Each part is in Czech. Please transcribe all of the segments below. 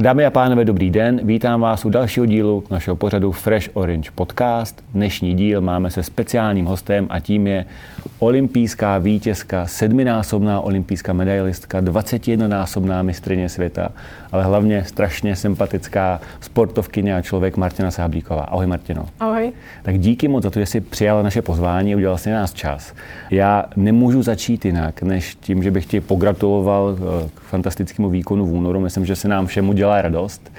Dámy a pánové, dobrý den. Vítám vás u dalšího dílu našeho pořadu Fresh Orange Podcast. Dnešní díl máme se speciálním hostem a tím je olympijská vítězka, sedminásobná olympijská medailistka, 21-násobná mistrině světa, ale hlavně strašně sympatická sportovkyně a člověk Martina Sáblíková. Ahoj Martino. Ahoj. Tak díky moc za to, že jsi přijala naše pozvání a udělala si nás čas. Já nemůžu začít jinak, než tím, že bych ti pogratuloval eh, k fantastickému výkonu v únoru. Myslím, že se nám všem udělá radost.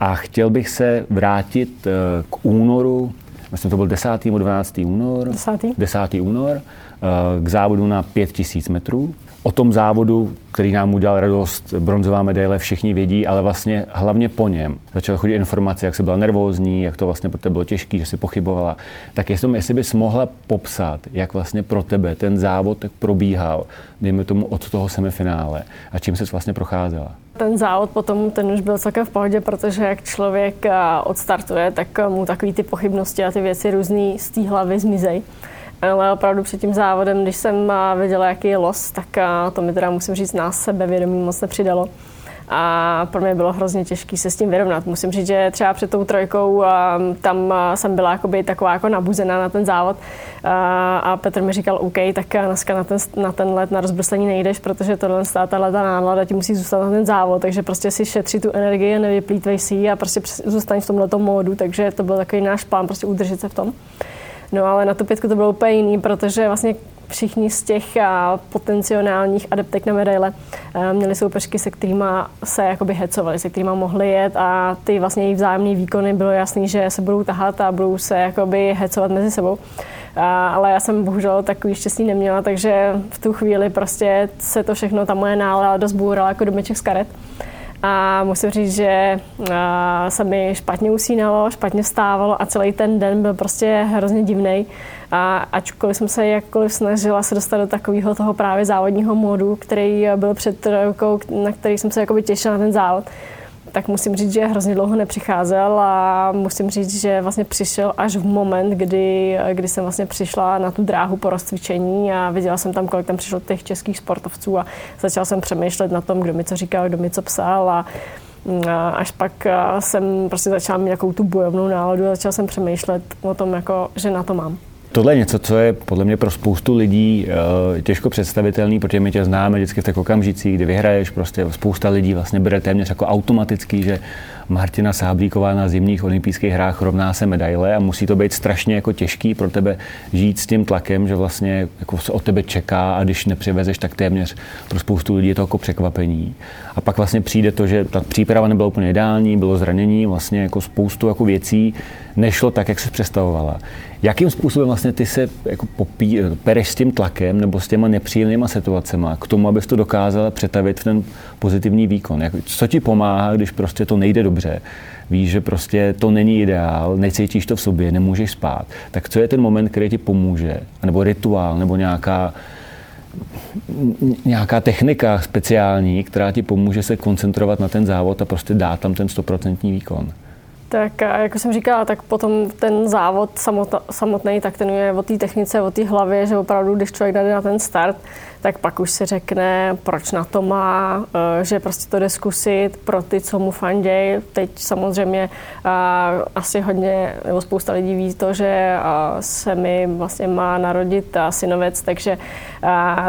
A chtěl bych se vrátit eh, k únoru, myslím, to byl 10. 12. únor. 10. 10. únor, eh, k závodu na 5000 metrů. O tom závodu, který nám udělal radost, bronzová medaile, všichni vědí, ale vlastně hlavně po něm začaly chodit informace, jak se byla nervózní, jak to vlastně pro tebe bylo těžké, že si pochybovala. Tak jestli, jestli bys mohla popsat, jak vlastně pro tebe ten závod tak probíhal, dejme tomu od toho semifinále a čím jsi vlastně procházela? Ten závod potom, ten už byl celkem v pohodě, protože jak člověk odstartuje, tak mu takový ty pochybnosti a ty věci různý z té hlavy zmizej. Ale opravdu před tím závodem, když jsem viděla, jaký je los, tak to mi teda musím říct na sebevědomí moc nepřidalo. A pro mě bylo hrozně těžké se s tím vyrovnat. Musím říct, že třeba před tou trojkou tam jsem byla jakoby taková jako nabuzená na ten závod. A Petr mi říkal, OK, tak dneska na ten, na ten let na rozbrslení nejdeš, protože tohle ta leta nálada ti musí zůstat na ten závod, takže prostě si šetří tu energii, nevyplýtvej si ji a prostě zůstaň v tomhle módu, takže to byl takový náš plán, prostě udržet se v tom. No ale na tu pětku to bylo úplně jiný, protože vlastně všichni z těch potenciálních adeptek na medaile měli soupeřky, se kterými se jakoby hecovali, se kterými mohli jet a ty vlastně jejich vzájemné výkony bylo jasný, že se budou tahat a budou se jakoby hecovat mezi sebou. A, ale já jsem bohužel takový štěstí neměla, takže v tu chvíli prostě se to všechno, ta moje nálada zbourala jako domeček z karet. A musím říct, že se mi špatně usínalo, špatně stávalo a celý ten den byl prostě hrozně divný. A ačkoliv jsem se jakkoliv snažila se dostat do takového toho právě závodního módu, který byl před rokou, na který jsem se jakoby těšila na ten závod, tak musím říct, že hrozně dlouho nepřicházel a musím říct, že vlastně přišel až v moment, kdy, kdy jsem vlastně přišla na tu dráhu po rozcvičení a viděla jsem tam, kolik tam přišlo těch českých sportovců a začala jsem přemýšlet na tom, kdo mi co říkal, kdo mi co psal a až pak jsem prostě začala mít nějakou tu bojovnou náladu a začala jsem přemýšlet o tom, jako, že na to mám. Tohle je něco, co je podle mě pro spoustu lidí uh, těžko představitelný, protože my tě známe vždycky v těch okamžicích, kdy vyhraješ, prostě spousta lidí vlastně bere téměř jako automatický, že Martina Sáblíková na zimních olympijských hrách rovná se medaile a musí to být strašně jako těžký pro tebe žít s tím tlakem, že vlastně jako se od tebe čeká a když nepřivezeš, tak téměř pro spoustu lidí je to jako překvapení. A pak vlastně přijde to, že ta příprava nebyla úplně ideální, bylo zranění, vlastně jako spoustu jako věcí nešlo tak, jak se představovala. Jakým způsobem vlastně ty se jako popí, pereš s tím tlakem nebo s těma nepříjemnýma situacemi k tomu, abys to dokázala přetavit v ten pozitivní výkon? Jak, co ti pomáhá, když prostě to nejde dobře? Víš, že prostě to není ideál, necítíš to v sobě, nemůžeš spát. Tak co je ten moment, který ti pomůže? Nebo rituál, nebo nějaká nějaká technika speciální, která ti pomůže se koncentrovat na ten závod a prostě dát tam ten stoprocentní výkon? Tak jako jsem říkala, tak potom ten závod samotný, tak ten je o té technice, o té hlavě, že opravdu, když člověk jde na ten start, tak pak už si řekne, proč na to má, eh, že prostě to jde zkusit pro ty, co mu fanděj. Teď samozřejmě eh, asi hodně, nebo spousta lidí ví to, že eh, se mi vlastně má narodit synovec, takže,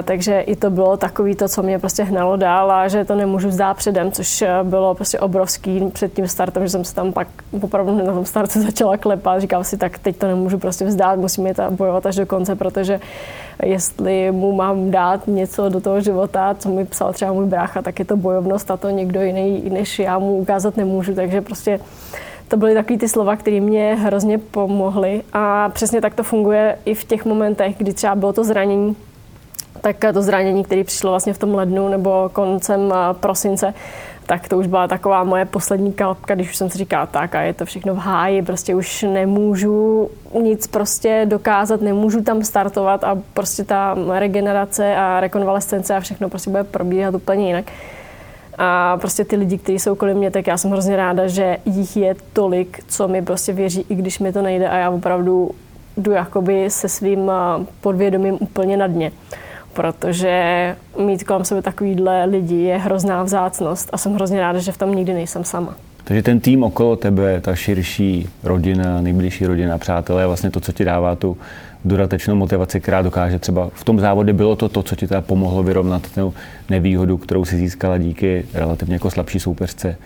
takže i to bylo takový to, co mě prostě hnalo dál a že to nemůžu vzdát předem, což bylo prostě obrovský před tím startem, že jsem se tam pak opravdu na tom startu začala klepat. Říkám si, tak teď to nemůžu prostě vzdát, musím jít bojovat až do konce, protože jestli mu mám dát něco do toho života, co mi psal třeba můj brácha, tak je to bojovnost a to někdo jiný než já mu ukázat nemůžu, takže prostě to byly takové ty slova, které mě hrozně pomohly a přesně tak to funguje i v těch momentech, kdy třeba bylo to zranění, tak to zranění, které přišlo vlastně v tom lednu nebo koncem prosince, tak to už byla taková moje poslední kalpka, když už jsem si říkala tak a je to všechno v háji, prostě už nemůžu nic prostě dokázat, nemůžu tam startovat a prostě ta regenerace a rekonvalescence a všechno prostě bude probíhat úplně jinak. A prostě ty lidi, kteří jsou kolem mě, tak já jsem hrozně ráda, že jich je tolik, co mi prostě věří, i když mi to nejde a já opravdu jdu jakoby se svým podvědomím úplně na dně protože mít kolem sebe takovýhle lidi je hrozná vzácnost a jsem hrozně ráda, že v tom nikdy nejsem sama. Takže ten tým okolo tebe, ta širší rodina, nejbližší rodina, přátelé, je vlastně to, co ti dává tu dodatečnou motivaci, která dokáže třeba v tom závodě bylo to to, co ti teda pomohlo vyrovnat tu nevýhodu, kterou si získala díky relativně jako slabší soupeřce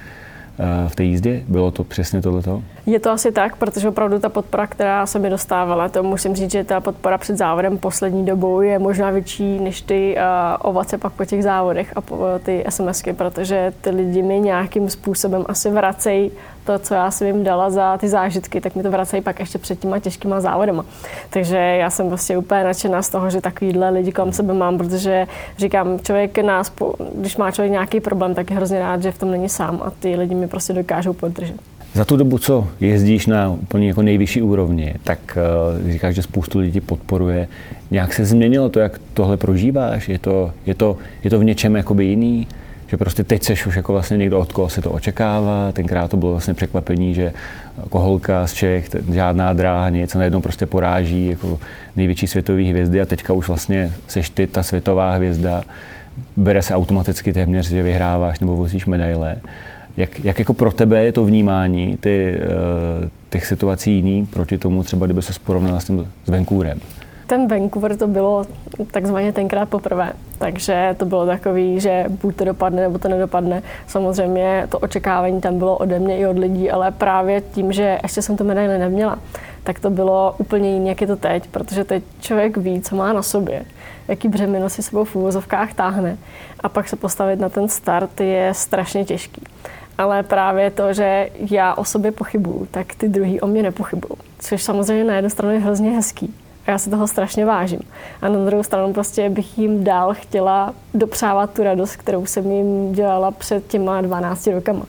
v té jízdě? Bylo to přesně tohleto? Je to asi tak, protože opravdu ta podpora, která se mi dostávala, to musím říct, že ta podpora před závodem poslední dobou je možná větší než ty uh, ovace pak po těch závodech a po, ty SMSky, protože ty lidi mi nějakým způsobem asi vracejí to, co já jsem jim dala za ty zážitky, tak mi to vracejí pak ještě před těma těžkýma závodama. Takže já jsem prostě úplně nadšená z toho, že takovýhle lidi kolem sebe mám, protože říkám, člověk nás, když má člověk nějaký problém, tak je hrozně rád, že v tom není sám a ty lidi mi prostě dokážou podržet. Za tu dobu, co jezdíš na úplně jako nejvyšší úrovni, tak uh, říkáš, že spoustu lidí podporuje. Nějak se změnilo to, jak tohle prožíváš? Je to, je to, je to v něčem jakoby jiný? Že prostě teď seš už jako vlastně někdo, od koho se to očekává. Tenkrát to bylo vlastně překvapení, že jako holka z Čech, žádná dráha, něco najednou prostě poráží jako největší světové hvězdy a teďka už vlastně seš ty ta světová hvězda. Bere se automaticky téměř, že vyhráváš nebo vozíš medaile. Jak, jak jako pro tebe je to vnímání ty, uh, těch situací jiný proti tomu třeba, kdyby se porovnala s tím s Vancouverem? Ten Vancouver to bylo takzvaně tenkrát poprvé, takže to bylo takový, že buď to dopadne, nebo to nedopadne. Samozřejmě to očekávání tam bylo ode mě i od lidí, ale právě tím, že ještě jsem to medaili neměla, tak to bylo úplně jiné, jak je to teď, protože teď člověk ví, co má na sobě, jaký břemeno si sebou v úvozovkách táhne a pak se postavit na ten start je strašně těžký. Ale právě to, že já o sobě pochybuju, tak ty druhý o mě nepochybují. Což samozřejmě na jednu stranu je hrozně hezký, já se toho strašně vážím. A na druhou stranu prostě bych jim dál chtěla dopřávat tu radost, kterou jsem jim dělala před těma 12 rokama.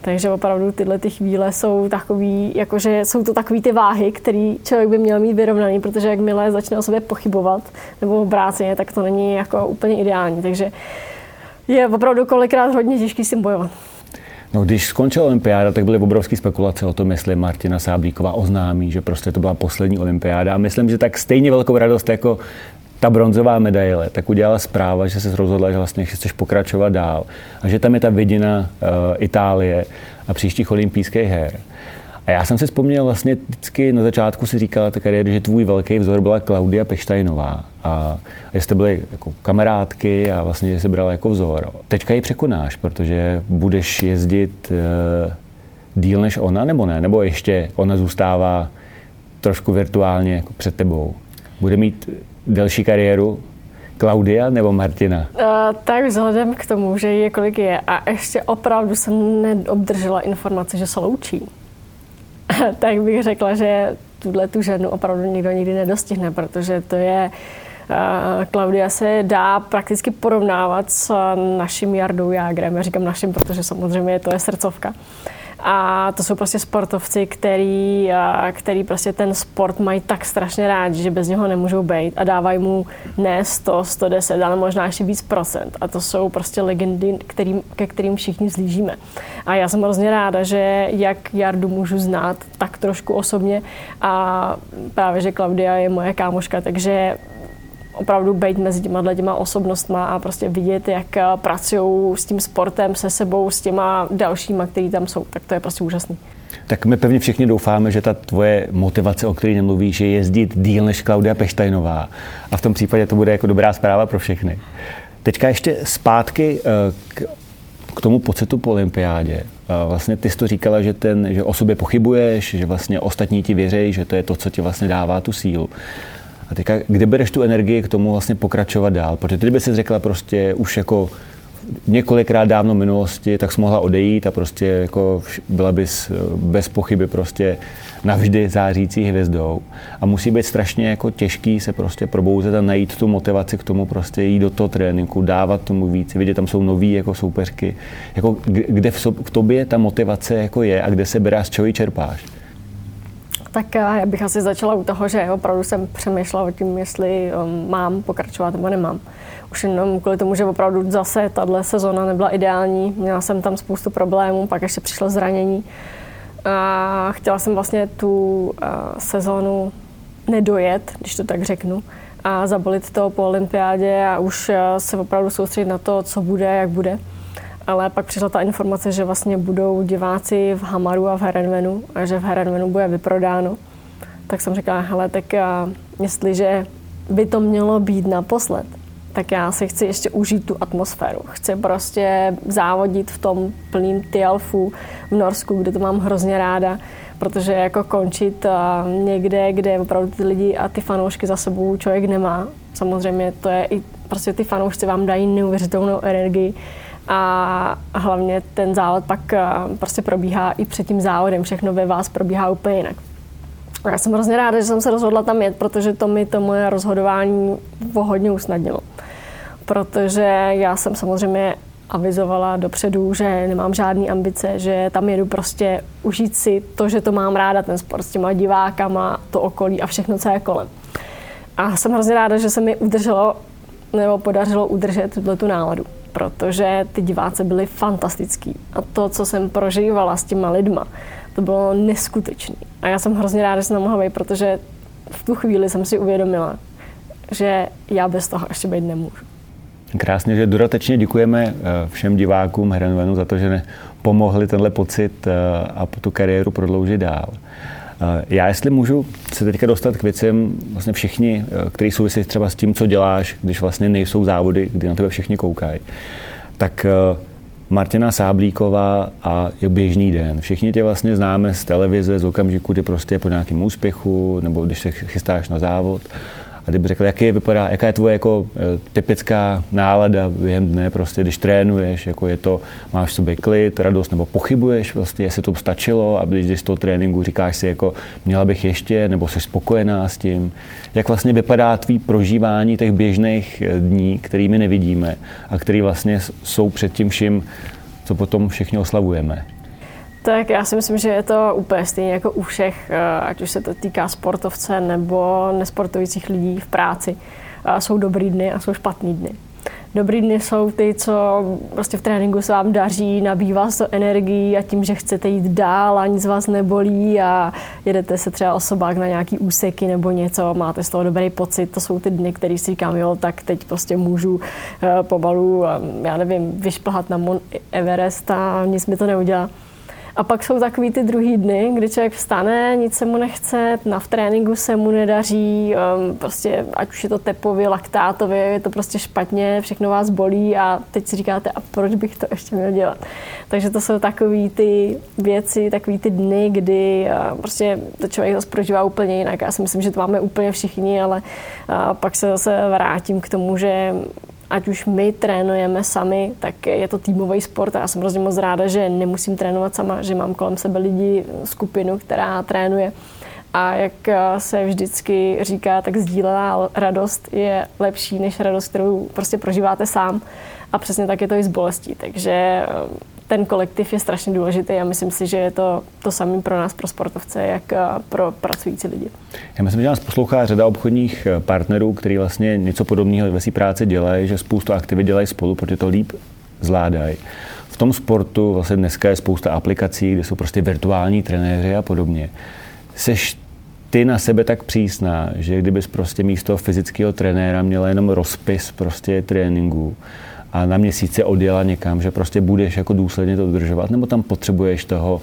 Takže opravdu tyhle ty chvíle jsou takový, jakože jsou to takový ty váhy, který člověk by měl mít vyrovnaný, protože jakmile začne o sobě pochybovat nebo obráceně, tak to není jako úplně ideální. Takže je opravdu kolikrát hodně těžký s tím bojovat. No, když skončila olympiáda, tak byly obrovské spekulace o tom, jestli Martina Sáblíková oznámí, že prostě to byla poslední olympiáda. A myslím, že tak stejně velkou radost jako ta bronzová medaile, tak udělala zpráva, že se rozhodla, že vlastně chceš pokračovat dál a že tam je ta vidina uh, Itálie a příštích olympijských her. A já jsem si vzpomněl vlastně vždycky na začátku si říkala ta kariéra, že tvůj velký vzor byla Klaudia Peštajnová. A jste byli jako kamarádky a vlastně že brala jako vzor. Teďka ji překonáš, protože budeš jezdit uh, díl než ona, nebo ne? Nebo ještě ona zůstává trošku virtuálně jako před tebou? Bude mít delší kariéru Klaudia nebo Martina? Uh, tak vzhledem k tomu, že je kolik je a ještě opravdu jsem neobdržela informace, že se loučí. tak bych řekla, že tuhle tu ženu opravdu nikdo nikdy nedostihne, protože to je Klaudia se dá prakticky porovnávat s naším Jardou Jágrem. Já říkám naším, protože samozřejmě to je srdcovka. A to jsou prostě sportovci, který, který prostě ten sport mají tak strašně rád, že bez něho nemůžou být a dávají mu ne 100, 110, ale možná ještě víc procent. A to jsou prostě legendy, kterým, ke kterým všichni zlížíme. A já jsem hrozně ráda, že jak Jardu můžu znát, tak trošku osobně a právě, že Klaudia je moje kámoška, takže opravdu být mezi těma těma osobnostma a prostě vidět, jak eh, pracují s tím sportem, se sebou, s těma dalšíma, který tam jsou, tak to je prostě úžasný. Tak my pevně všichni doufáme, že ta tvoje motivace, o které nemluvíš, je jezdit díl než Klaudia Peštajnová. A v tom případě to bude jako dobrá zpráva pro všechny. Teďka ještě zpátky eh, k, k tomu pocitu po olympiádě. Eh, vlastně ty jsi to říkala, že, ten, že o sobě pochybuješ, že vlastně ostatní ti věří, že to je to, co ti vlastně dává tu sílu. A teďka, kde bereš tu energii k tomu vlastně pokračovat dál? Protože ty by si řekla prostě už jako několikrát dávno v minulosti, tak jsi mohla odejít a prostě jako byla bys eh, bez pochyby prostě navždy zářící hvězdou. A musí být strašně jako těžký se prostě probouzet a najít tu motivaci k tomu prostě jít do toho tréninku, dávat tomu víc, vidět, tam jsou noví jako soupeřky. Jako kde v, v tobě ta motivace jako je a kde se berá, z čeho ji čerpáš? Tak já bych asi začala u toho, že opravdu jsem přemýšlela o tím, jestli um, mám pokračovat nebo nemám. Už jenom kvůli tomu, že opravdu zase tahle sezona nebyla ideální. Měla jsem tam spoustu problémů, pak ještě přišlo zranění. A chtěla jsem vlastně tu uh, sezonu nedojet, když to tak řeknu, a zabolit to po olympiádě a už eh, se opravdu soustředit na to, co bude, jak bude. Ale pak přišla ta informace, že vlastně budou diváci v Hamaru a v Herenvenu a že v Herenvenu bude vyprodáno. Tak jsem říkala, hele, tak já, jestliže by to mělo být naposled, tak já si chci ještě užít tu atmosféru. Chci prostě závodit v tom plným Tialfu v Norsku, kde to mám hrozně ráda, protože jako končit někde, kde opravdu ty lidi a ty fanoušky za sebou člověk nemá. Samozřejmě to je i, prostě ty fanoušci vám dají neuvěřitelnou energii a hlavně ten závod pak prostě probíhá i před tím závodem, všechno ve vás probíhá úplně jinak. Já jsem hrozně ráda, že jsem se rozhodla tam jet, protože to mi to moje rozhodování hodně usnadnilo. Protože já jsem samozřejmě avizovala dopředu, že nemám žádné ambice, že tam jedu prostě užít si to, že to mám ráda, ten sport s těma divákama, to okolí a všechno, co je kolem. A jsem hrozně ráda, že se mi udrželo, nebo podařilo udržet tuhle tu náladu, protože ty diváci byli fantastický. A to, co jsem prožívala s těma lidma, to bylo neskutečné. A já jsem hrozně ráda, že jsem mohla být, protože v tu chvíli jsem si uvědomila, že já bez toho ještě být nemůžu. Krásně, že dodatečně děkujeme eh, všem divákům Herenvenu za to, že pomohli tenhle pocit eh, a tu kariéru prodloužit dál. Eh, já, jestli můžu se teďka dostat k věcem, vlastně všichni, který souvisí třeba s tím, co děláš, když vlastně nejsou závody, kdy na tebe všichni koukají, tak Martina Sáblíková a je běžný den. Všichni tě vlastně známe z televize, z okamžiku, kdy prostě po nějakém úspěchu, nebo když se chystáš na závod. A kdyby řekl, jaký vypadá, jaká je tvoje jako eh, typická nálada během dne, prostě, když trénuješ, jako je to, máš v sobě klid, radost, nebo pochybuješ, prostě, jestli to stačilo, a když z toho tréninku říkáš si, jako měla bych ještě, nebo jsi spokojená s tím. Jak vlastně vypadá tvý prožívání těch běžných eh, dní, kterými nevidíme a který vlastně jsou před tím vším, co potom všichni oslavujeme? Tak já si myslím, že je to úplně stejně jako u všech, eh, ať už se to týká sportovce nebo nesportujících lidí v práci. Jsou dobrý dny a jsou špatný dny. Dobrý dny jsou ty, co prostě v tréninku se vám daří, nabývá vás to energii a tím, že chcete jít dál a nic vás nebolí a jedete se třeba osobák na nějaký úseky nebo něco, máte z toho dobrý pocit. To jsou ty dny, které si říkám, jo, tak teď prostě můžu eh, pomalu, já nevím, vyšplhat na Mount Everest a nic mi to neudělá. A pak jsou takový ty druhý dny, kdy člověk vstane, nic se mu nechce, na v tréninku se mu nedaří, um, prostě ať už je to tepově, laktátově, je to prostě špatně, všechno vás bolí a teď si říkáte, a proč bych to ještě měl dělat? Takže to jsou takové ty věci, takové ty dny, kdy uh, prostě to člověk zase prožívá úplně jinak. Já si myslím, že to máme úplně všichni, ale uh, pak se zase vrátím k tomu, že ať už my trénujeme sami, tak je to týmový sport a já jsem hrozně moc ráda, že nemusím trénovat sama, že mám kolem sebe lidi, skupinu, která trénuje. A jak se vždycky říká, tak sdílená radost je lepší než radost, kterou prostě prožíváte sám. A přesně tak je to i s bolestí. Takže ten kolektiv je strašně důležitý a myslím si, že je to to samé pro nás, pro sportovce, jak eh, pro pracující lidi. Já myslím, že nás poslouchá řada obchodních eh, partnerů, který vlastně něco podobného ve své práci dělají, že spoustu aktivit dělají spolu, protože to líp zvládají. V tom sportu vlastně dneska je spousta aplikací, kde jsou prostě virtuální trenéři a podobně. Seš ty na sebe tak přísná, že kdybys prostě místo fyzického trenéra měla jenom rozpis prostě tréninku, a na měsíce odjela někam, že prostě budeš jako důsledně to dodržovat, nebo tam potřebuješ toho,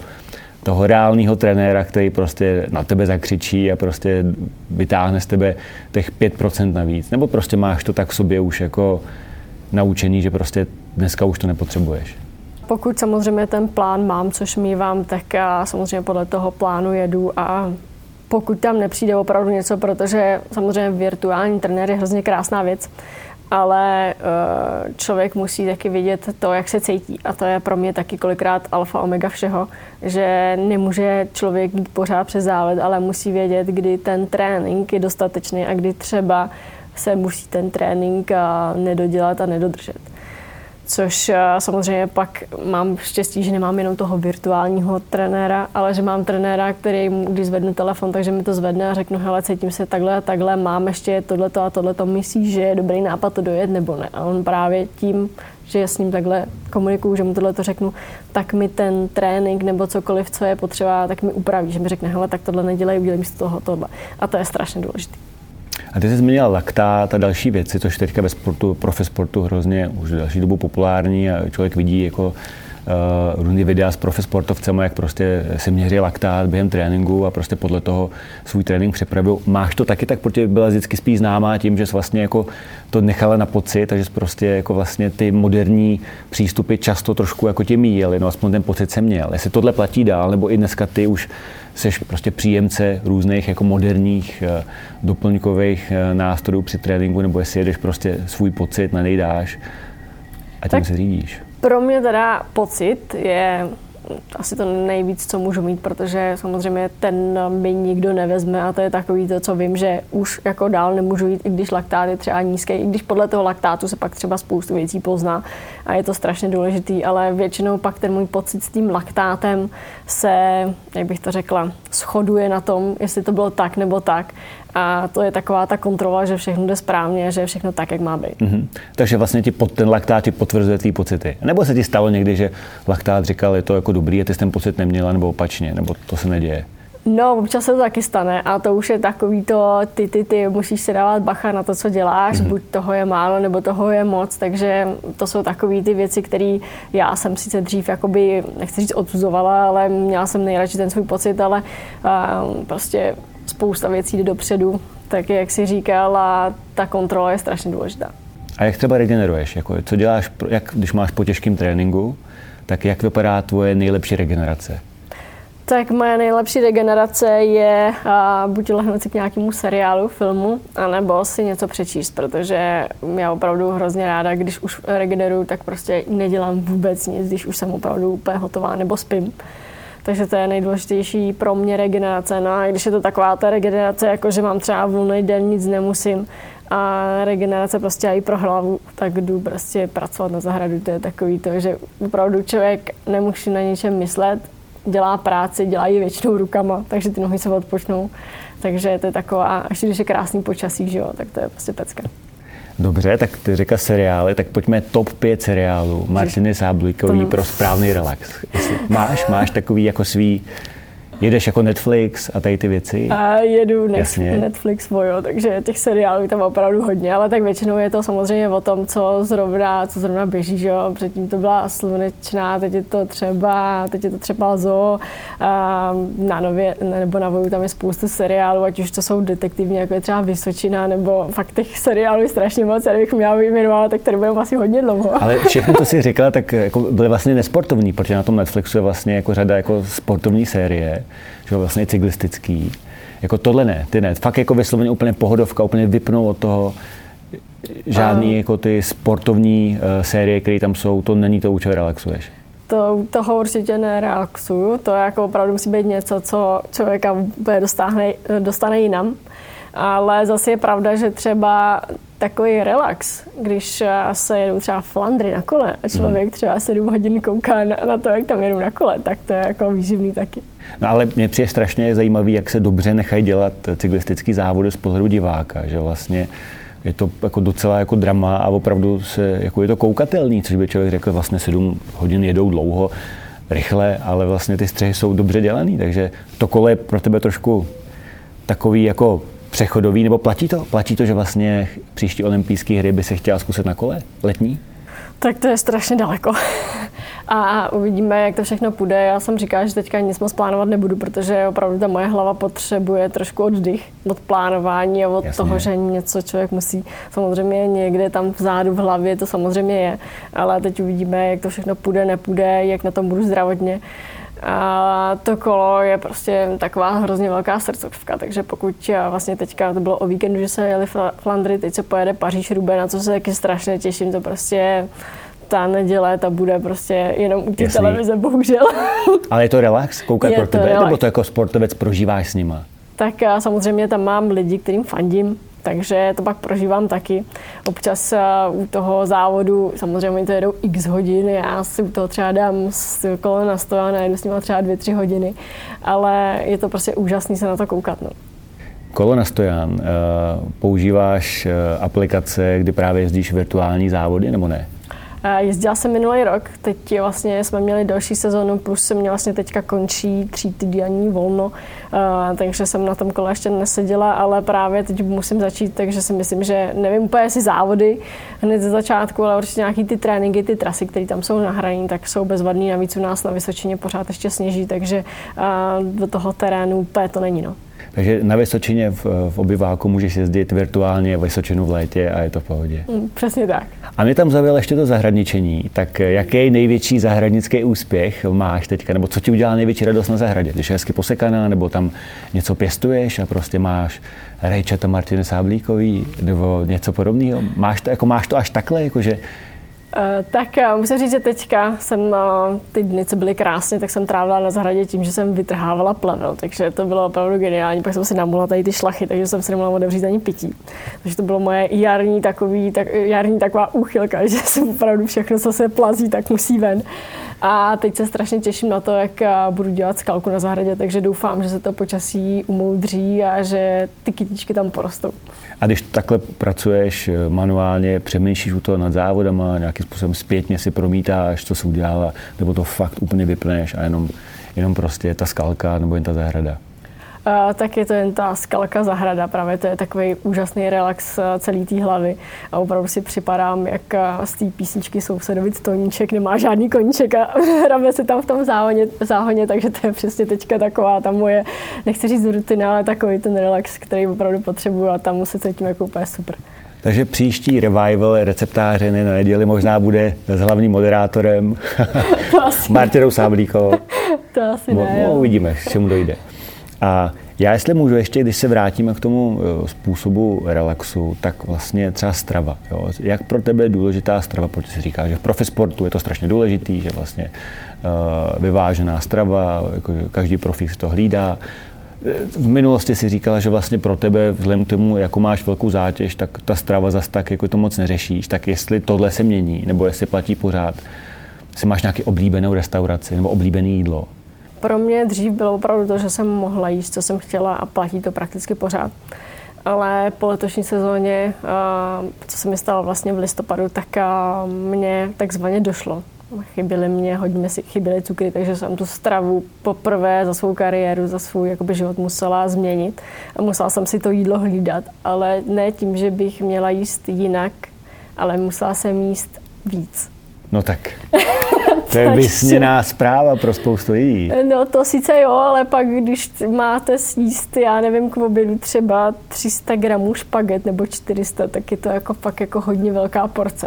toho reálného trenéra, který prostě na tebe zakřičí a prostě vytáhne z tebe těch 5% navíc. Nebo prostě máš to tak v sobě už jako naučení, že prostě dneska už to nepotřebuješ. Pokud samozřejmě ten plán mám, což mývám, tak já samozřejmě podle toho plánu jedu a pokud tam nepřijde opravdu něco, protože samozřejmě virtuální trenér je hrozně krásná věc, ale eh, člověk musí taky vidět to, jak se cítí. A to je pro mě taky kolikrát alfa omega všeho, že nemůže člověk jít pořád přes závod, ale musí vědět, kdy ten trénink je dostatečný a kdy třeba se musí ten trénink eh, nedodělat a nedodržet což eh, samozřejmě pak mám štěstí, že nemám jenom toho virtuálního trenéra, ale že mám trenéra, který, když zvednu telefon, takže mi to zvedne a řeknu, hele, cítím se takhle a takhle, mám ještě tohleto a tohleto, myslíš, že je dobrý nápad to dojet nebo ne? A on právě tím, že s ním takhle komunikuju, že mu tohle to řeknu, tak mi ten trénink nebo cokoliv, co je potřeba, tak mi upraví, že mi řekne, hele, tak tohle nedělej, udělej místo toho tohle. A to je strašně důležité. A ty jsi zmínila laktát a další věci, což teďka ve sportu, profi sportu hrozně už další dobu populární a člověk vidí jako uh, různý videa s profi sportovcem, jak prostě si měří laktát během tréninku a prostě podle toho svůj trénink připravují. Máš to taky tak, protože byla vždycky spíš známá tím, že jsi vlastně jako to nechala na pocit, takže prostě jako vlastně ty moderní přístupy často trošku jako tě míjeli, no aspoň ten pocit jsem měl. Jestli tohle platí dál, nebo i dneska ty už jsi prostě příjemce různých jako moderních uh, doplňkových uh, nástrojů při tréninku, nebo jestli jedeš prostě svůj pocit, na něj dáš a tím tak. se řídíš. Pro mě teda pocit je asi to nejvíc, co můžu mít, protože samozřejmě ten mi nikdo nevezme a to je takový to, co vím, že už jako dál nemůžu jít, i když laktát je třeba nízký, i když podle toho laktátu se pak třeba spoustu věcí pozná a je to strašně důležitý, ale většinou pak ten můj pocit s tím laktátem se, jak bych to řekla, shoduje na tom, jestli to bylo tak nebo tak a to je taková ta kontrola, že všechno jde správně, že je všechno tak, jak má být. Mm-hmm. Takže vlastně ti pod, ten laktát ti potvrzuje tvý pocity. Nebo se ti stalo někdy, že laktát říkal, je to jako dobrý a ty jsi ten pocit neměla, nebo opačně, nebo to se neděje? No, občas se to taky stane a to už je takový to, ty, ty, ty, musíš si dávat bacha na to, co děláš, mm-hmm. buď toho je málo, nebo toho je moc, takže to jsou takové ty věci, které já jsem sice dřív, jakoby, nechci říct odsuzovala, ale měla jsem nejradši ten svůj pocit, ale uh, prostě spousta věcí jde dopředu, tak jak si říkal, a ta kontrola je strašně důležitá. A jak třeba regeneruješ? Jako, co děláš, jak, když máš po těžkém tréninku, tak jak vypadá tvoje nejlepší regenerace? Tak moje nejlepší regenerace je a, buď lehnout si k nějakému seriálu, filmu, anebo si něco přečíst, protože já opravdu hrozně ráda, když už regeneruju, tak prostě nedělám vůbec nic, když už jsem opravdu úplně hotová, nebo spím. Takže to je nejdůležitější pro mě regenerace. No a když je to taková ta regenerace, jako že mám třeba volný den, nic nemusím, a regenerace prostě i pro hlavu, tak jdu prostě pracovat na zahradu. To je takový to, že opravdu člověk nemusí na něčem myslet, dělá práci, dělá ji většinou rukama, takže ty nohy se odpočnou. Takže to je taková, ještě když je krásný počasí, že jo, tak to je prostě pecka. Dobře, tak ty říká seriály, tak pojďme top 5 seriálů Martiny Sáblíkový pro správný relax. Jestli máš, máš takový jako svý Jedeš jako Netflix a tady ty věci? A jedu Jasně. Netflix, vojo, takže těch seriálů tam opravdu hodně, ale tak většinou je to samozřejmě o tom, co zrovna, co zrovna běží, že jo. Předtím to byla slunečná, teď je to třeba, teď je to třeba zo, a na nově, nebo na voju tam je spoustu seriálů, ať už to jsou detektivní, jako je třeba Vysočina, nebo fakt těch seriálů je strašně moc, já bych měla vyjmenovat, tak tady budeme asi hodně dlouho. Ale všechno, to si říkala, tak jako byly vlastně nesportovní, protože na tom Netflixu je vlastně jako řada jako sportovní série že vlastně cyklistický. Jako tohle ne, ty ne. Fakt jako vysloveně úplně pohodovka, úplně vypnou od toho žádný a... jako ty sportovní uh, série, které tam jsou, to není to, u čeho relaxuješ. To, toho určitě nerelaxuju, to jako opravdu musí být něco, co člověka dostane, dostane jinam. Ale zase je pravda, že třeba takový relax, když se jedu třeba v Flandry na kole a člověk třeba 7 hodin kouká na, to, jak tam jedu na kole, tak to je jako výživný taky. No ale mě přijde strašně zajímavý, jak se dobře nechají dělat cyklistický závody z pohledu diváka, že vlastně je to jako docela jako drama a opravdu se, jako je to koukatelný, což by člověk řekl, vlastně 7 hodin jedou dlouho, rychle, ale vlastně ty střehy jsou dobře dělaný, takže to kole je pro tebe trošku takový jako přechodový, nebo platí to? Platí to, že vlastně příští olympijské hry by se chtěla zkusit na kole letní? Tak to je strašně daleko. A uvidíme, jak to všechno půjde. Já jsem říkala, že teďka nic moc plánovat nebudu, protože opravdu ta moje hlava potřebuje trošku oddych od plánování a od Jasně. toho, že něco člověk musí. Samozřejmě někde tam vzadu v hlavě to samozřejmě je, ale teď uvidíme, jak to všechno půjde, nepůjde, jak na tom budu zdravotně. A to kolo je prostě taková hrozně velká srdcovka, takže pokud vlastně teďka to bylo o víkendu, že se jeli Flandry, teď se pojede Paříž Rube, na co se taky strašně těším, to prostě ta neděle, ta bude prostě jenom u té televize, bohužel. Ale je to relax koukat je pro tebe, relax. nebo to jako sportovec prožíváš s nima? Tak já samozřejmě tam mám lidi, kterým fandím, takže to pak prožívám taky. Občas u toho závodu, samozřejmě to jedou x hodin, já si u toho třeba dám kolo na sto a najedu s nimi třeba dvě, tři hodiny, ale je to prostě úžasný se na to koukat. No. Kolo na stojan, používáš aplikace, kdy právě jezdíš virtuální závody, nebo ne? Jezdila jsem minulý rok, teď vlastně jsme měli další sezónu, plus se mě vlastně teďka končí tří týdenní volno, takže jsem na tom kole ještě neseděla, ale právě teď musím začít, takže si myslím, že nevím úplně jestli závody hned ze začátku, ale určitě nějaký ty tréninky, ty trasy, které tam jsou nahraní, tak jsou bezvadný. Navíc u nás na Vysočině pořád ještě sněží, takže do toho terénu úplně to není. No. Takže na Vysočině v, v obyváku můžeš jezdit virtuálně Vysočinu v létě a je to v pohodě. Mm, přesně tak. A mě tam zavělo ještě to zahradničení. Tak jaký největší zahradnický úspěch máš teďka? Nebo co ti udělá největší radost na zahradě? Když je hezky posekaná, nebo tam něco pěstuješ a prostě máš rejčata Martiny Sáblíkový, nebo něco podobného? Máš to, jako máš to až takhle, jakože Eh, tak eh, musím říct, že teďka jsem eh, ty dny, co byly krásně, tak jsem trávila na zahradě tím, že jsem vytrhávala plevel, takže to bylo opravdu geniální. Pak jsem si namohla tady ty šlachy, takže jsem si nemohla otevřít ani pití. Takže to bylo moje jarní, takový, tak, jarní taková úchylka, že jsem opravdu všechno, co se plazí, tak musí ven. A teď se strašně těším na to, jak budu dělat skalku na zahradě, takže doufám, že se to počasí umoudří a že ty kytičky tam porostou. A když takhle pracuješ manuálně, přemýšlíš u toho nad závodama, nějakým způsobem zpětně si promítáš, co se udělala, nebo to fakt úplně vypneš a jenom, jenom prostě ta skalka nebo jen ta zahrada? Uh, tak je to jen ta skalka zahrada, právě to je takový úžasný relax eh, celý té hlavy a opravdu si připadám, jak eh, z té písničky sousedovic Toníček nemá žádný koníček a hrabe se tam v tom záhoně, záhoně, takže to je přesně teďka taková ta moje, nechci říct rutina, ale takový ten relax, který opravdu potřebuju a tam se cítím jako úplně super. Takže příští revival receptářiny na neděli možná bude s hlavním moderátorem Martinou Sáblíkovou. To asi ne. No, uvidíme, k čemu dojde. A já jestli můžu ještě, když se vrátíme k tomu eh, způsobu relaxu, tak vlastně třeba strava. Jo? Jak pro tebe je důležitá strava? Protože si říká, že v profisportu je to strašně důležitý, že vlastně uh, vyvážená strava, jako každý profík si to hlídá. V minulosti si říkala, že vlastně pro tebe, vzhledem k tomu, jako máš velkou zátěž, tak ta strava zas tak jako to moc neřešíš. Tak jestli tohle se mění, nebo jestli platí pořád, jestli máš nějaký oblíbenou restauraci nebo oblíbené jídlo, pro mě dřív bylo opravdu to, že jsem mohla jíst, co jsem chtěla a platí to prakticky pořád. Ale po letošní sezóně, co se mi stalo vlastně v listopadu, tak mě takzvaně došlo. Chyběly mě, hodně si chyběly cukry, takže jsem tu stravu poprvé za svou kariéru, za svůj jakoby, život musela změnit. A musela jsem si to jídlo hlídat, ale ne tím, že bych měla jíst jinak, ale musela jsem jíst víc. No tak. To je vysněná zpráva pro spoustu lidí. No to sice jo, ale pak když máte sníst, já nevím, k obědu třeba 300 gramů špaget nebo 400, tak je to jako fakt jako hodně velká porce.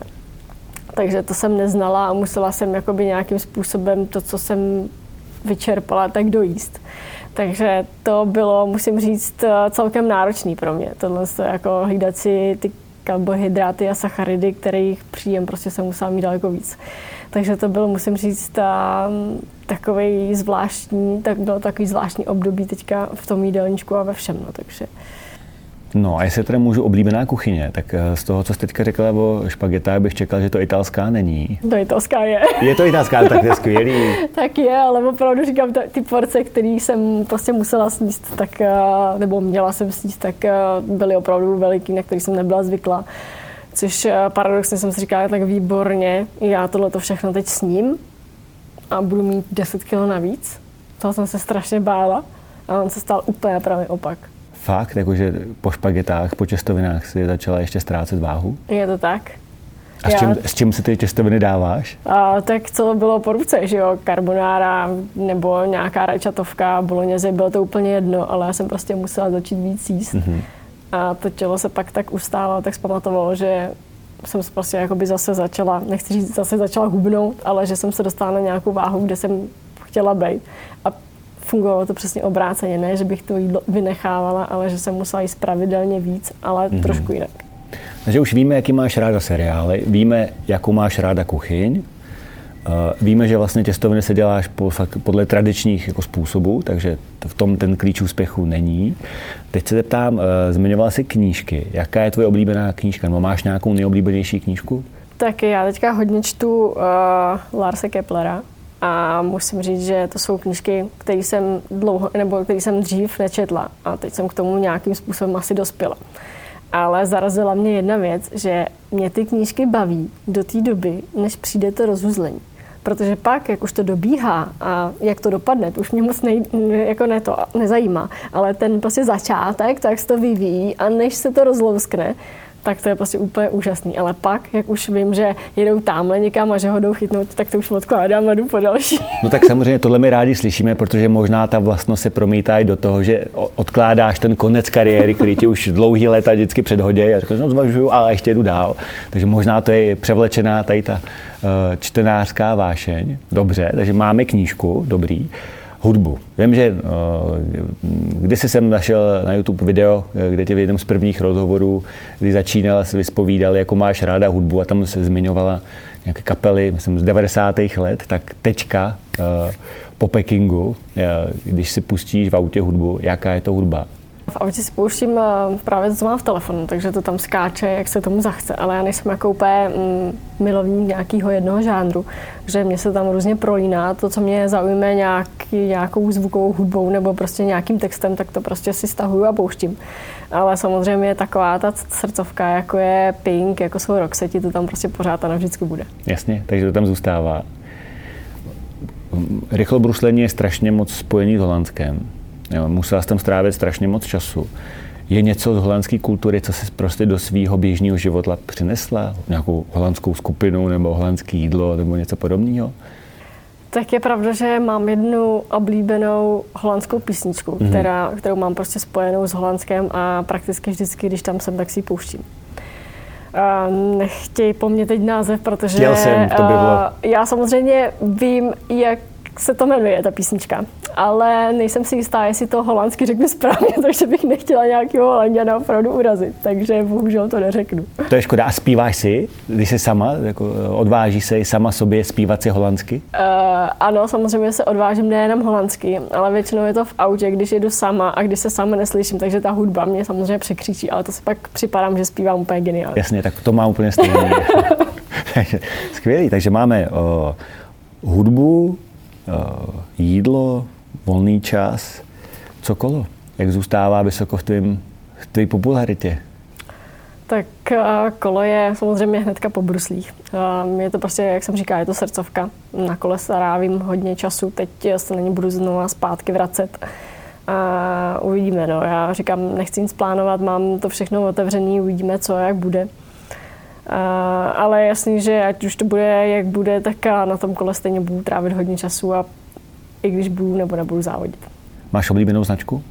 Takže to jsem neznala a musela jsem jakoby nějakým způsobem to, co jsem vyčerpala, tak dojíst. Takže to bylo, musím říct, celkem náročný pro mě. Tohle to jako hlídat si ty karbohydraty a sacharidy, kterých příjem prostě jsem musela mít daleko víc. Takže to bylo, musím říct, ta, takový zvláštní, tak bylo takový zvláštní období teďka v tom jídelníčku a ve všem. No, takže. No a jestli teda můžu oblíbená kuchyně, tak eh, z toho, co jste teďka řekla o špagetách, bych čekal, že to italská není. To italská je. Je to italská, tak to je skvělý. tak je, ale opravdu říkám, ty porce, které jsem prostě musela sníst, tak, eh, nebo měla jsem sníst, tak eh, byly opravdu veliký, na který jsem nebyla zvyklá. Což paradoxně jsem si říkala, tak výborně, já tohle to všechno teď sním a budu mít 10 kg navíc. Toho jsem se strašně bála a on se stal úplně pravý opak. Fakt, jakože po špagetách, po těstovinách si začala ještě ztrácet váhu? Je to tak. A s čím, s čím si ty těstoviny dáváš? A, tak co bylo po ruce, že jo, karbonára nebo nějaká rajčatovka, boloněze, bylo to úplně jedno, ale já jsem prostě musela začít víc jíst. Mm-hmm. A to tělo se pak tak ustávalo, tak zpamatovalo, že jsem se prostě jakoby zase začala, nechci říct, zase začala hubnout, ale že jsem se dostala na nějakou váhu, kde jsem chtěla být. A fungovalo to přesně obráceně, ne, že bych to jídlo vynechávala, ale že jsem musela jíst pravidelně víc, ale mm-hmm. trošku jinak. Takže už víme, jaký máš ráda seriály, víme, jakou máš ráda kuchyň, uh, víme, že vlastně těstoviny se děláš po, podle tradičních jako způsobů, takže v tom ten klíč úspěchu není. Teď se zeptám, uh, zmiňovala jsi knížky. Jaká je tvoje oblíbená knížka? No máš nějakou nejoblíbenější knížku? Tak já teďka hodně čtu uh, Larse Keplera, a musím říct, že to jsou knížky, které jsem dlouho, nebo které jsem dřív nečetla a teď jsem k tomu nějakým způsobem asi dospěla. Ale zarazila mě jedna věc, že mě ty knížky baví do té doby, než přijde to rozuzlení. Protože pak, jak už to dobíhá a jak to dopadne, to už mě moc nej, jako ne to nezajímá. Ale ten prostě začátek, tak se to vyvíjí a než se to rozlouskne, tak to je prostě úplně úžasný. Ale pak, jak už vím, že jedou tamhle někam a že ho jdou chytnout, tak to už odkládám a jdu po další. No tak samozřejmě tohle my rádi slyšíme, protože možná ta vlastnost se promítá i do toho, že odkládáš ten konec kariéry, který ti už dlouhý léta vždycky předhodí a řekneš, no zvažuju, ale ještě jdu dál. Takže možná to je převlečená tady ta uh, čtenářská vášeň. Dobře, takže máme knížku, dobrý hudbu. Vím, že uh, kdysi jsem našel na YouTube video, eh, kde tě v jednom z prvních rozhovorů, kdy začínal, se vyspovídal, jako máš ráda hudbu a tam se zmiňovala nějaké kapely, myslím, z 90. let, tak tečka uh, po Pekingu, když si pustíš v autě hudbu, jaká je to hudba? V autě si pouštím eh, právě co mám v telefonu, takže to tam skáče, jak se tomu zachce, ale já nejsem jako úplně mm, milovník nějakého jednoho žánru, že mě se tam různě prolíná. To, co mě zaujme nějaký, nějakou zvukovou hudbou nebo prostě nějakým textem, tak to prostě si stahuju a pouštím. Ale samozřejmě taková ta srdcovka, jako je Pink, jako jsou Roxette, to tam prostě pořád a navždycky bude. Jasně, takže to tam zůstává. Rychlobruslení je strašně moc spojený s Holandskem Jo, musela jsem tam strávit strašně moc času. Je něco z holandské kultury, co se prostě do svého běžného života přinesla? Nějakou holandskou skupinu nebo holandské jídlo nebo něco podobného? Tak je pravda, že mám jednu oblíbenou holandskou písničku, mm-hmm. která, kterou mám prostě spojenou s Holandskem a prakticky vždycky, když tam jsem, tak si ji pouštím. Uh, nechtěj po mně teď název, protože Chtěl jsem, to by bylo. Uh, já samozřejmě vím, jak se to jmenuje, ta písnička. Ale nejsem si jistá, jestli to holandsky řeknu správně, takže bych nechtěla nějakého holanděna opravdu urazit, takže bohužel to neřeknu. To je škoda. A zpíváš si, když jsi sama, jako odváží se sama sobě zpívat si holandsky? Uh, ano, samozřejmě se odvážím nejenom holandsky, ale většinou je to v autě, když jedu sama a když se sama neslyším, takže ta hudba mě samozřejmě překřičí, ale to si pak připadám, že zpívám úplně geniálně. Jasně, tak to má úplně stejně. Skvělý, takže máme uh, hudbu, jídlo, volný čas, cokoliv. Jak zůstává vysoko v tvý popularitě? Tak eh, kolo je samozřejmě hnedka po bruslích. Eh, je to prostě, jak jsem říkal, je to srdcovka. Na kole se rávím hodně času, teď se na ně budu znovu zpátky vracet. A uvidíme, no. Já říkám, nechci nic plánovat, mám to všechno otevřené, uvidíme, co jak bude. A, ale je jasný, že ať už to bude, jak bude, tak na tom kole stejně budu trávit hodně času a i když budu nebo nebudu závodit. Máš oblíbenou značku?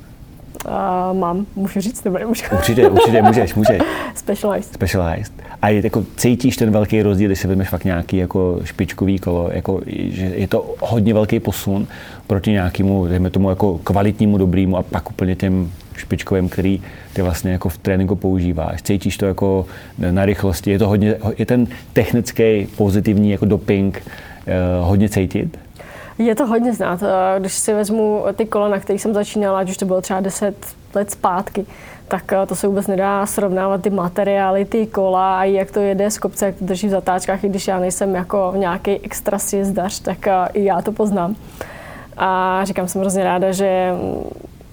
Uh, mám, můžu říct, nebo nemůžu? Určitě, určitě, můžeš, můžeš. Specialized. Specialized. A je, jako, cítíš ten velký rozdíl, když si vezmeš fakt nějaký jako špičkový kolo, jako, že je to hodně velký posun proti nějakému, dejme tomu, jako kvalitnímu, dobrýmu a pak úplně těm špičkovým, který ty vlastně jako v tréninku používáš. Cítíš to jako na rychlosti, je to hodně, je ten technický pozitivní jako doping eh, hodně cítit? Je to hodně znát. Eh, když si vezmu ty kola, na kterých jsem začínala, ať už to bylo třeba 10 let zpátky, tak eh, to se vůbec nedá srovnávat ty materiály, ty kola a jak to jede z kopce, jak to drží v zatáčkách, i když já nejsem jako nějaký extra sjezdař, tak i já to poznám. A říkám, jsem hrozně ráda, že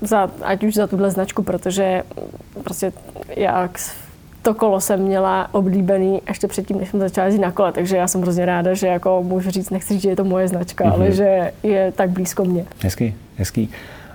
za, ať už za tuhle značku, protože prostě jak to kolo jsem měla oblíbený ještě předtím, než jsem začala jezdit na kole, takže já jsem hrozně ráda, že jako můžu říct, nechci říct, že je to moje značka, mm-hmm. ale že je tak blízko mě. Hezký, hezký.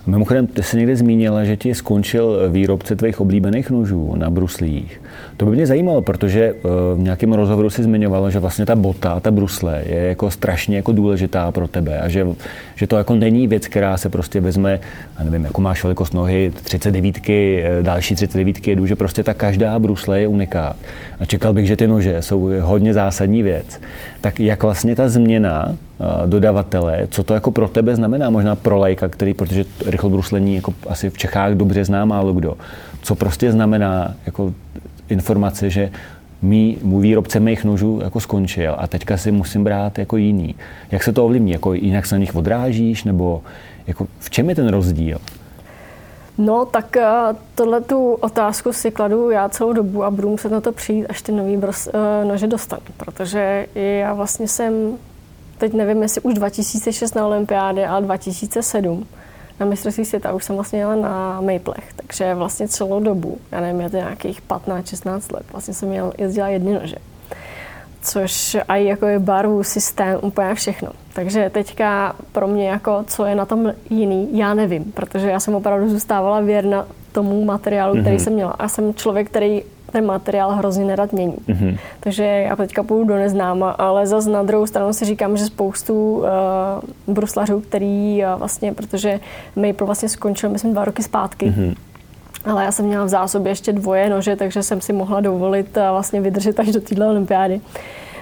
Mimochodem, ty jsi někde zmínila, že ti skončil výrobce tvých oblíbených nožů na bruslích. To by mě zajímalo, protože eh, v nějakém rozhovoru si zmiňovala, že vlastně ta bota, ta brusle je jako strašně jako důležitá pro tebe a že, že to jako není věc, která se prostě vezme, a nevím, jako máš velikost nohy, 39, eh, další 39 jedu, že prostě ta každá brusle je unikát. A čekal bych, že ty nože jsou hodně zásadní věc. Tak jak vlastně ta změna eh, dodavatele, co to jako pro tebe znamená, možná pro lajka, který, protože rychlobruslení jako asi v Čechách dobře zná málo kdo, co prostě znamená jako informace, že mý, můj výrobce mých nožů jako skončil a teďka si musím brát jako jiný. Jak se to ovlivní? Jako jinak se na nich odrážíš? Nebo jako v čem je ten rozdíl? No, tak eh, tohle tu otázku si kladu já celou dobu a budu muset na to přijít, až ty nový bros, eh, nože dostanu. Protože já vlastně jsem, teď nevím, jestli už 2006 na olympiádě, ale 2007, na mistrovství světa už jsem vlastně jela na Maplech, takže vlastně celou dobu, já nevím, je to nějakých 15-16 let, vlastně jsem jel, jezdila jedny nože což i jako je barvu, systém, úplně všechno. Takže teďka pro mě jako, co je na tom jiný, já nevím, protože já jsem opravdu zůstávala věrna tomu materiálu, mm-hmm. který mhm. jsem měla. A jsem člověk, který ten materiál hrozně nerad mění. Mm-hmm. Takže já teďka půjdu do neznáma, ale zase na druhou stranu si říkám, že spoustu uh, bruslařů, který uh, vlastně, protože Maple vlastně skončil, myslím, dva roky zpátky, mm-hmm ale já jsem měla v zásobě ještě dvoje nože, takže jsem si mohla dovolit a vlastně vydržet až do téhle olympiády.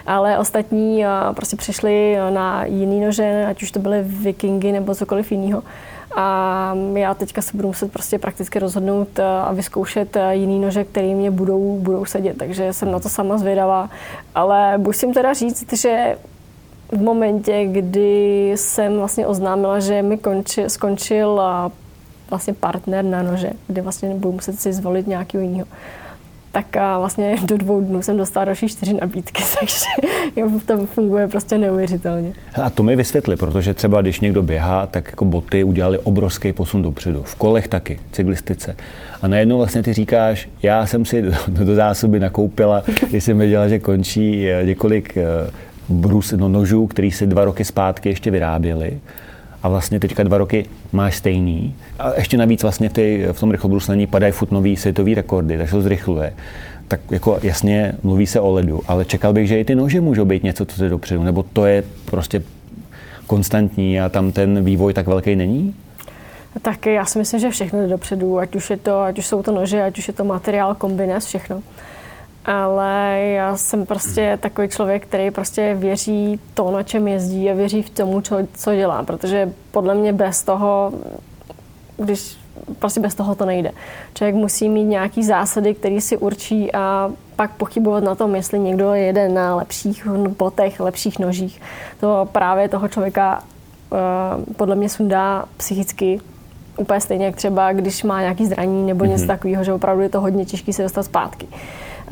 Ale ostatní prostě přišli na jiný nože, ať už to byly vikingy nebo cokoliv jiného. A já teďka se budu muset prostě prakticky rozhodnout a vyzkoušet jiný nože, které mě budou, budou sedět. Takže jsem na to sama zvědavá. Ale musím teda říct, že v momentě, kdy jsem vlastně oznámila, že mi konči, skončil vlastně partner na nože, kde vlastně budu muset si zvolit nějakého jiného. Tak vlastně do dvou dnů jsem dostala další čtyři nabídky, takže to funguje prostě neuvěřitelně. A to mi vysvětli, protože třeba když někdo běhá, tak jako boty udělali obrovský posun dopředu. V kolech taky, cyklistice. A najednou vlastně ty říkáš, já jsem si do, do zásoby nakoupila, když jsem věděla, že končí eh, několik eh, brus, no, nožů, který si dva roky zpátky ještě vyráběli a vlastně teďka dva roky máš stejný. A ještě navíc vlastně ty, v tom rychlobruslení padají furt nový světový rekordy, takže to zrychluje. Tak jako jasně mluví se o ledu, ale čekal bych, že i ty nože můžou být něco, co jde dopředu, nebo to je prostě konstantní a tam ten vývoj tak velký není? Tak já si myslím, že všechno jde dopředu, ať už, je to, ať už jsou to nože, ať už je to materiál, kombines, všechno ale já jsem prostě takový člověk, který prostě věří to, na čem jezdí a věří v tomu, co, co dělá, protože podle mě bez toho, když prostě bez toho to nejde. Člověk musí mít nějaký zásady, které si určí a pak pochybovat na tom, jestli někdo jede na lepších botech, lepších nožích. To právě toho člověka uh, podle mě sundá psychicky úplně stejně, jak třeba když má nějaký zranění nebo něco mm-hmm. takového, že opravdu je to hodně těžké se dostat zpátky.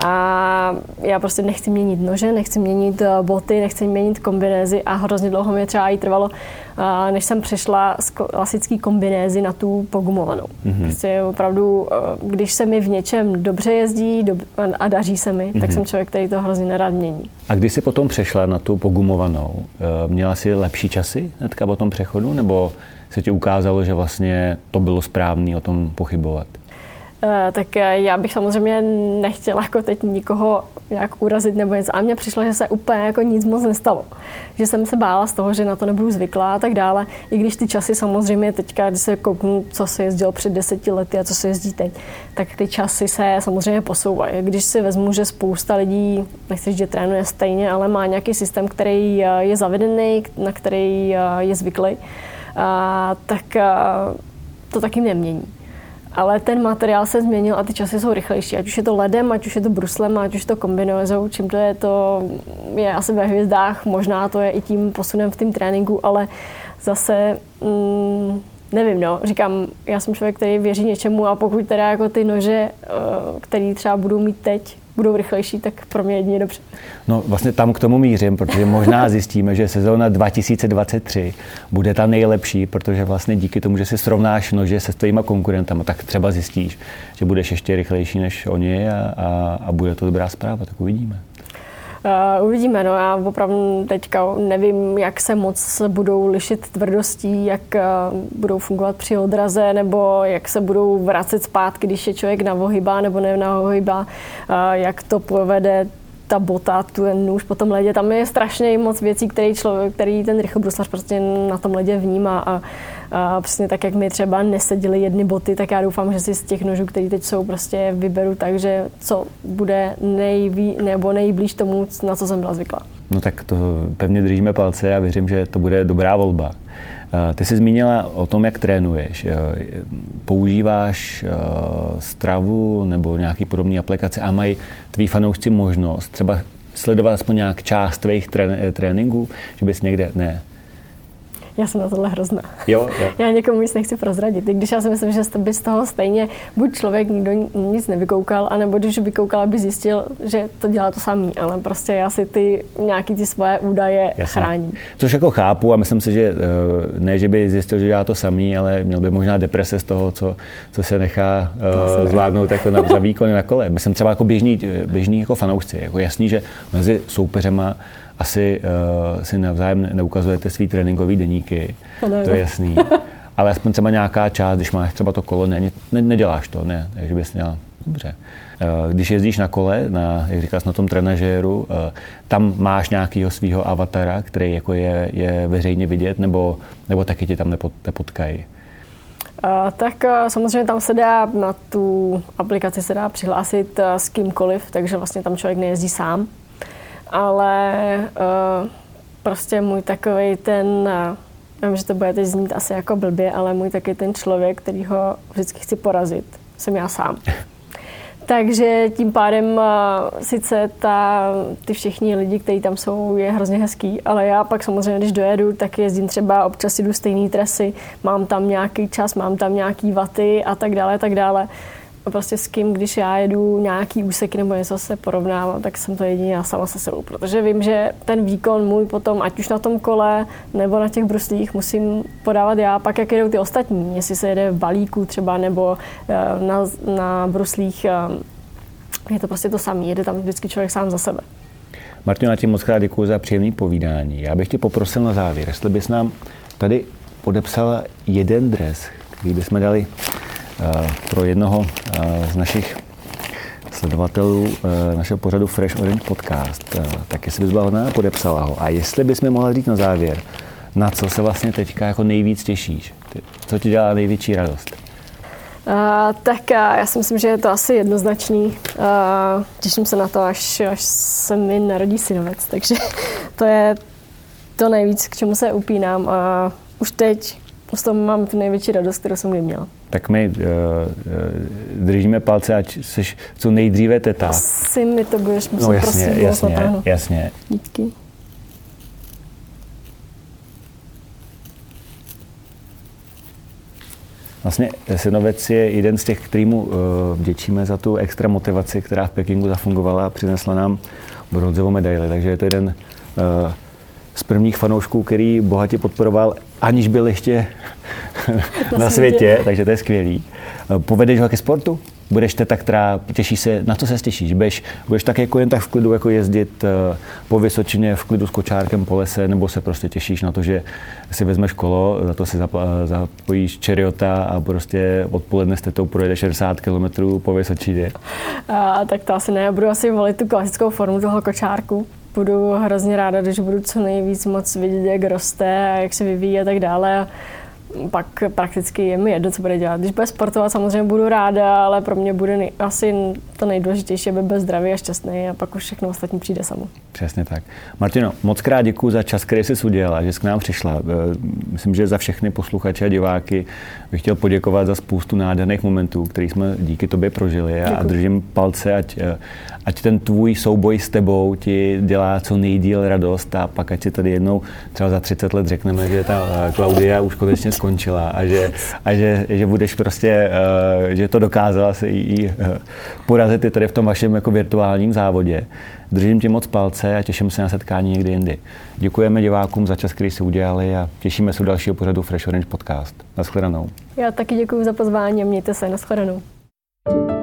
A já prostě nechci měnit nože, nechci měnit eh, boty, nechci měnit kombinézy a hrozně dlouho mi třeba i trvalo, eh, než jsem přešla z klasické kombinézy na tu pogumovanou. Mm-hmm. Prostě opravdu, eh, když se mi v něčem dobře jezdí a daří se mi, mm-hmm. tak mhm. jsem člověk, který to hrozně nerad mění. A když jsi potom přešla na tu pogumovanou, měla jsi lepší časy hnedka po tom přechodu, nebo se ti ukázalo, že vlastně to bylo správné o tom pochybovat? Eh, tak eh, já bych samozřejmě nechtěla jako teď nikoho nějak urazit nebo něco. A mně přišlo, že se úplně jako nic moc nestalo. Že jsem se bála z toho, že na to nebudu zvyklá a tak dále. I když ty časy samozřejmě teďka, když se kouknu, co se jezdilo před deseti lety a co se jezdí teď, tak ty časy se samozřejmě posouvají. Když si vezmu, že spousta lidí, nechci že trénuje stejně, ale má nějaký systém, který eh, je zavedený, na který je zvyklý, tak to taky nemění ale ten materiál se změnil a ty časy jsou rychlejší. Ať už je to ledem, ať už je to bruslem, ať už je to kombinozou, čím to je, to je asi ve hvězdách, možná to je i tím posunem v tom tréninku, ale zase mm, nevím, no, říkám, já jsem člověk, který věří něčemu a pokud teda jako ty nože, eh, které třeba budou mít teď, budou rychlejší, tak pro mě jedině dobře. No vlastně tam k tomu mířím, protože možná zjistíme, že sezóna 2023 bude ta nejlepší, protože vlastně díky tomu, že si srovnáš nože se svýma konkurentama, tak třeba zjistíš, že budeš ještě rychlejší než oni a, a, a bude to dobrá zpráva, tak uvidíme. Uh, uvidíme, no já opravdu teďka nevím, jak se moc budou lišit tvrdostí, jak uh, budou fungovat při odraze, nebo jak se budou vracet zpátky, když je člověk navohybá nebo nenavohybá, uh, jak to povede ta bota, ten nůž po tom ledě, tam je strašně moc věcí, který, člověk, který ten rychlobruslař prostě na tom ledě vnímá a, a přesně tak, jak mi třeba neseděly jedny boty, tak já doufám, že si z těch nožů, které teď jsou, prostě vyberu tak, že co bude nejví, nebo nejblíž tomu, na co jsem byla zvyklá. No tak to pevně držíme palce a věřím, že to bude dobrá volba. Eh, ty jsi zmínila o tom, jak trénuješ. Eh, používáš eh, stravu nebo nějaký podobný aplikace a mají tví fanoušci možnost třeba sledovat aspoň nějak část tvých tréninků, že bys někde, ne, Já jsem na tohle hrozná. Jo, jo. Já někomu nic nechci prozradit. I když já si myslím, že by z toho stejně buď člověk nikdo nic nevykoukal, anebo když vykoukal, aby zjistil, že to dělá to samý. Ale prostě já si ty nějaký ty svoje údaje Jasně. chráním. Což jako chápu a myslím si, že eh, ne, že by zjistil, že dělá to samý, ale měl by možná deprese z toho, co, co se nechá uh, zvládnout jako na, za výkony na kole. Myslím třeba jako běžný, běžný jako fanoušci. Jako jasný, že mezi soupeřema asi uh, si navzájem neukazujete svý tréninkové deníky, to je jasný. Ale aspoň třeba nějaká část, když máš třeba to kolo, ne, ne, neděláš to, ne, takže bys měl dobře. Uh, když jezdíš na kole, na, jak říkáš, na tom trenažéru, uh, tam máš nějakého svého avatara, který jako je, je veřejně vidět, nebo, nebo taky ti tam nepot, nepotkají? Uh, tak uh, samozřejmě tam se dá na tu aplikaci se dá přihlásit uh, s kýmkoliv, takže vlastně tam člověk nejezdí sám ale uh, prostě můj takový ten, uh, vím, že to bude teď znít asi jako blbě, ale můj taky ten člověk, který ho vždycky chci porazit, jsem já sám. Takže tím pádem uh, sice ta, ty všichni lidi, kteří tam jsou, je hrozně hezký, ale já pak samozřejmě, když dojedu, tak jezdím třeba občas jdu stejné trasy, mám tam nějaký čas, mám tam nějaký vaty a tak dále, tak dále prostě s kým, když já jedu nějaký úseky nebo něco se porovnávám, tak jsem to jedině já sama se sebou, protože vím, že ten výkon můj potom, ať už na tom kole nebo na těch bruslích, musím podávat já, pak jak jedou ty ostatní, jestli se jede v balíku třeba nebo eh, na, na bruslích, eh, je to prostě to samé, jede tam vždycky člověk sám za sebe. Martin, já ti moc krát děkuji za příjemné povídání. Já bych tě poprosil na závěr, jestli bys nám tady podepsala jeden dres, který bychom dali pro jednoho eh, z našich sledovatelů eh, našeho pořadu Fresh Orange Podcast, tak jestli bys byla hodná, podepsala ho. A jestli bys mi mohla říct na závěr, na co se vlastně teďka jako nejvíc těšíš? Co ti dělá největší radost? Uh, tak uh, já si myslím, že je to asi jednoznačný. Uh, těším se na to, až, až se mi narodí synovec, takže to je to nejvíc, k čemu se upínám. A už teď z toho mám tu největší radost, kterou jsem kdy měla tak my uh, držíme palce, ať jsi co nejdříve teta. Asi mi to budeš muset no, jasně, prosím, jasně, jasně. Díky. Vlastně synovec je jeden z těch, kterýmu vděčíme za tu extra motivaci, která v Pekingu zafungovala a přinesla nám bronzovou medaili. Takže je to jeden z prvních fanoušků, který bohatě podporoval, aniž byl ještě na, na světě. takže to je skvělý. Eh, povedeš ho ke sportu? Budeš teta, která těší se, na co se těšíš? Budeš, budeš tak jako jen tak v klidu jako jezdit eh, po Vysočině v klidu s kočárkem po lese, nebo se prostě těšíš na to, že si vezmeš kolo, za to si zapojíš čeriota a prostě odpoledne s tetou projedeš 60 km po Vysočině? A, tak to asi ne, já budu asi volit tu klasickou formu toho kočárku budu hrozně ráda, když budu co nejvíc moc vidět, jak roste a jak se vyvíjí a tak dále pak prakticky je mi jedno, co bude dělat. Když bude sportovat, samozřejmě budu ráda, ale pro mě bude nej, asi to nejdůležitější, aby byl zdravý a šťastný a pak už všechno ostatní přijde samo. Přesně tak. Martino, moc krát děkuji za čas, který jsi udělala, že jsi k nám přišla. E, myslím, že za všechny posluchače a diváky bych chtěl poděkovat za spoustu nádherných momentů, které jsme díky tobě prožili Děkuji. a držím palce, ať, e, ať ten tvůj souboj s tebou ti dělá co nejdíl radost a pak ať si tady jednou třeba za 30 let řekneme, že ta Klaudia už konečně skončila a že, a že, že budeš prostě, že to dokázala se jí porazit i tady v tom vašem jako virtuálním závodě. Držím ti moc palce a těším se na setkání někdy jindy. Děkujeme divákům za čas, který si udělali a těšíme se u dalšího pořadu Fresh Orange Podcast. Naschledanou. Já taky děkuji za pozvání a mějte se. Naschledanou. thank you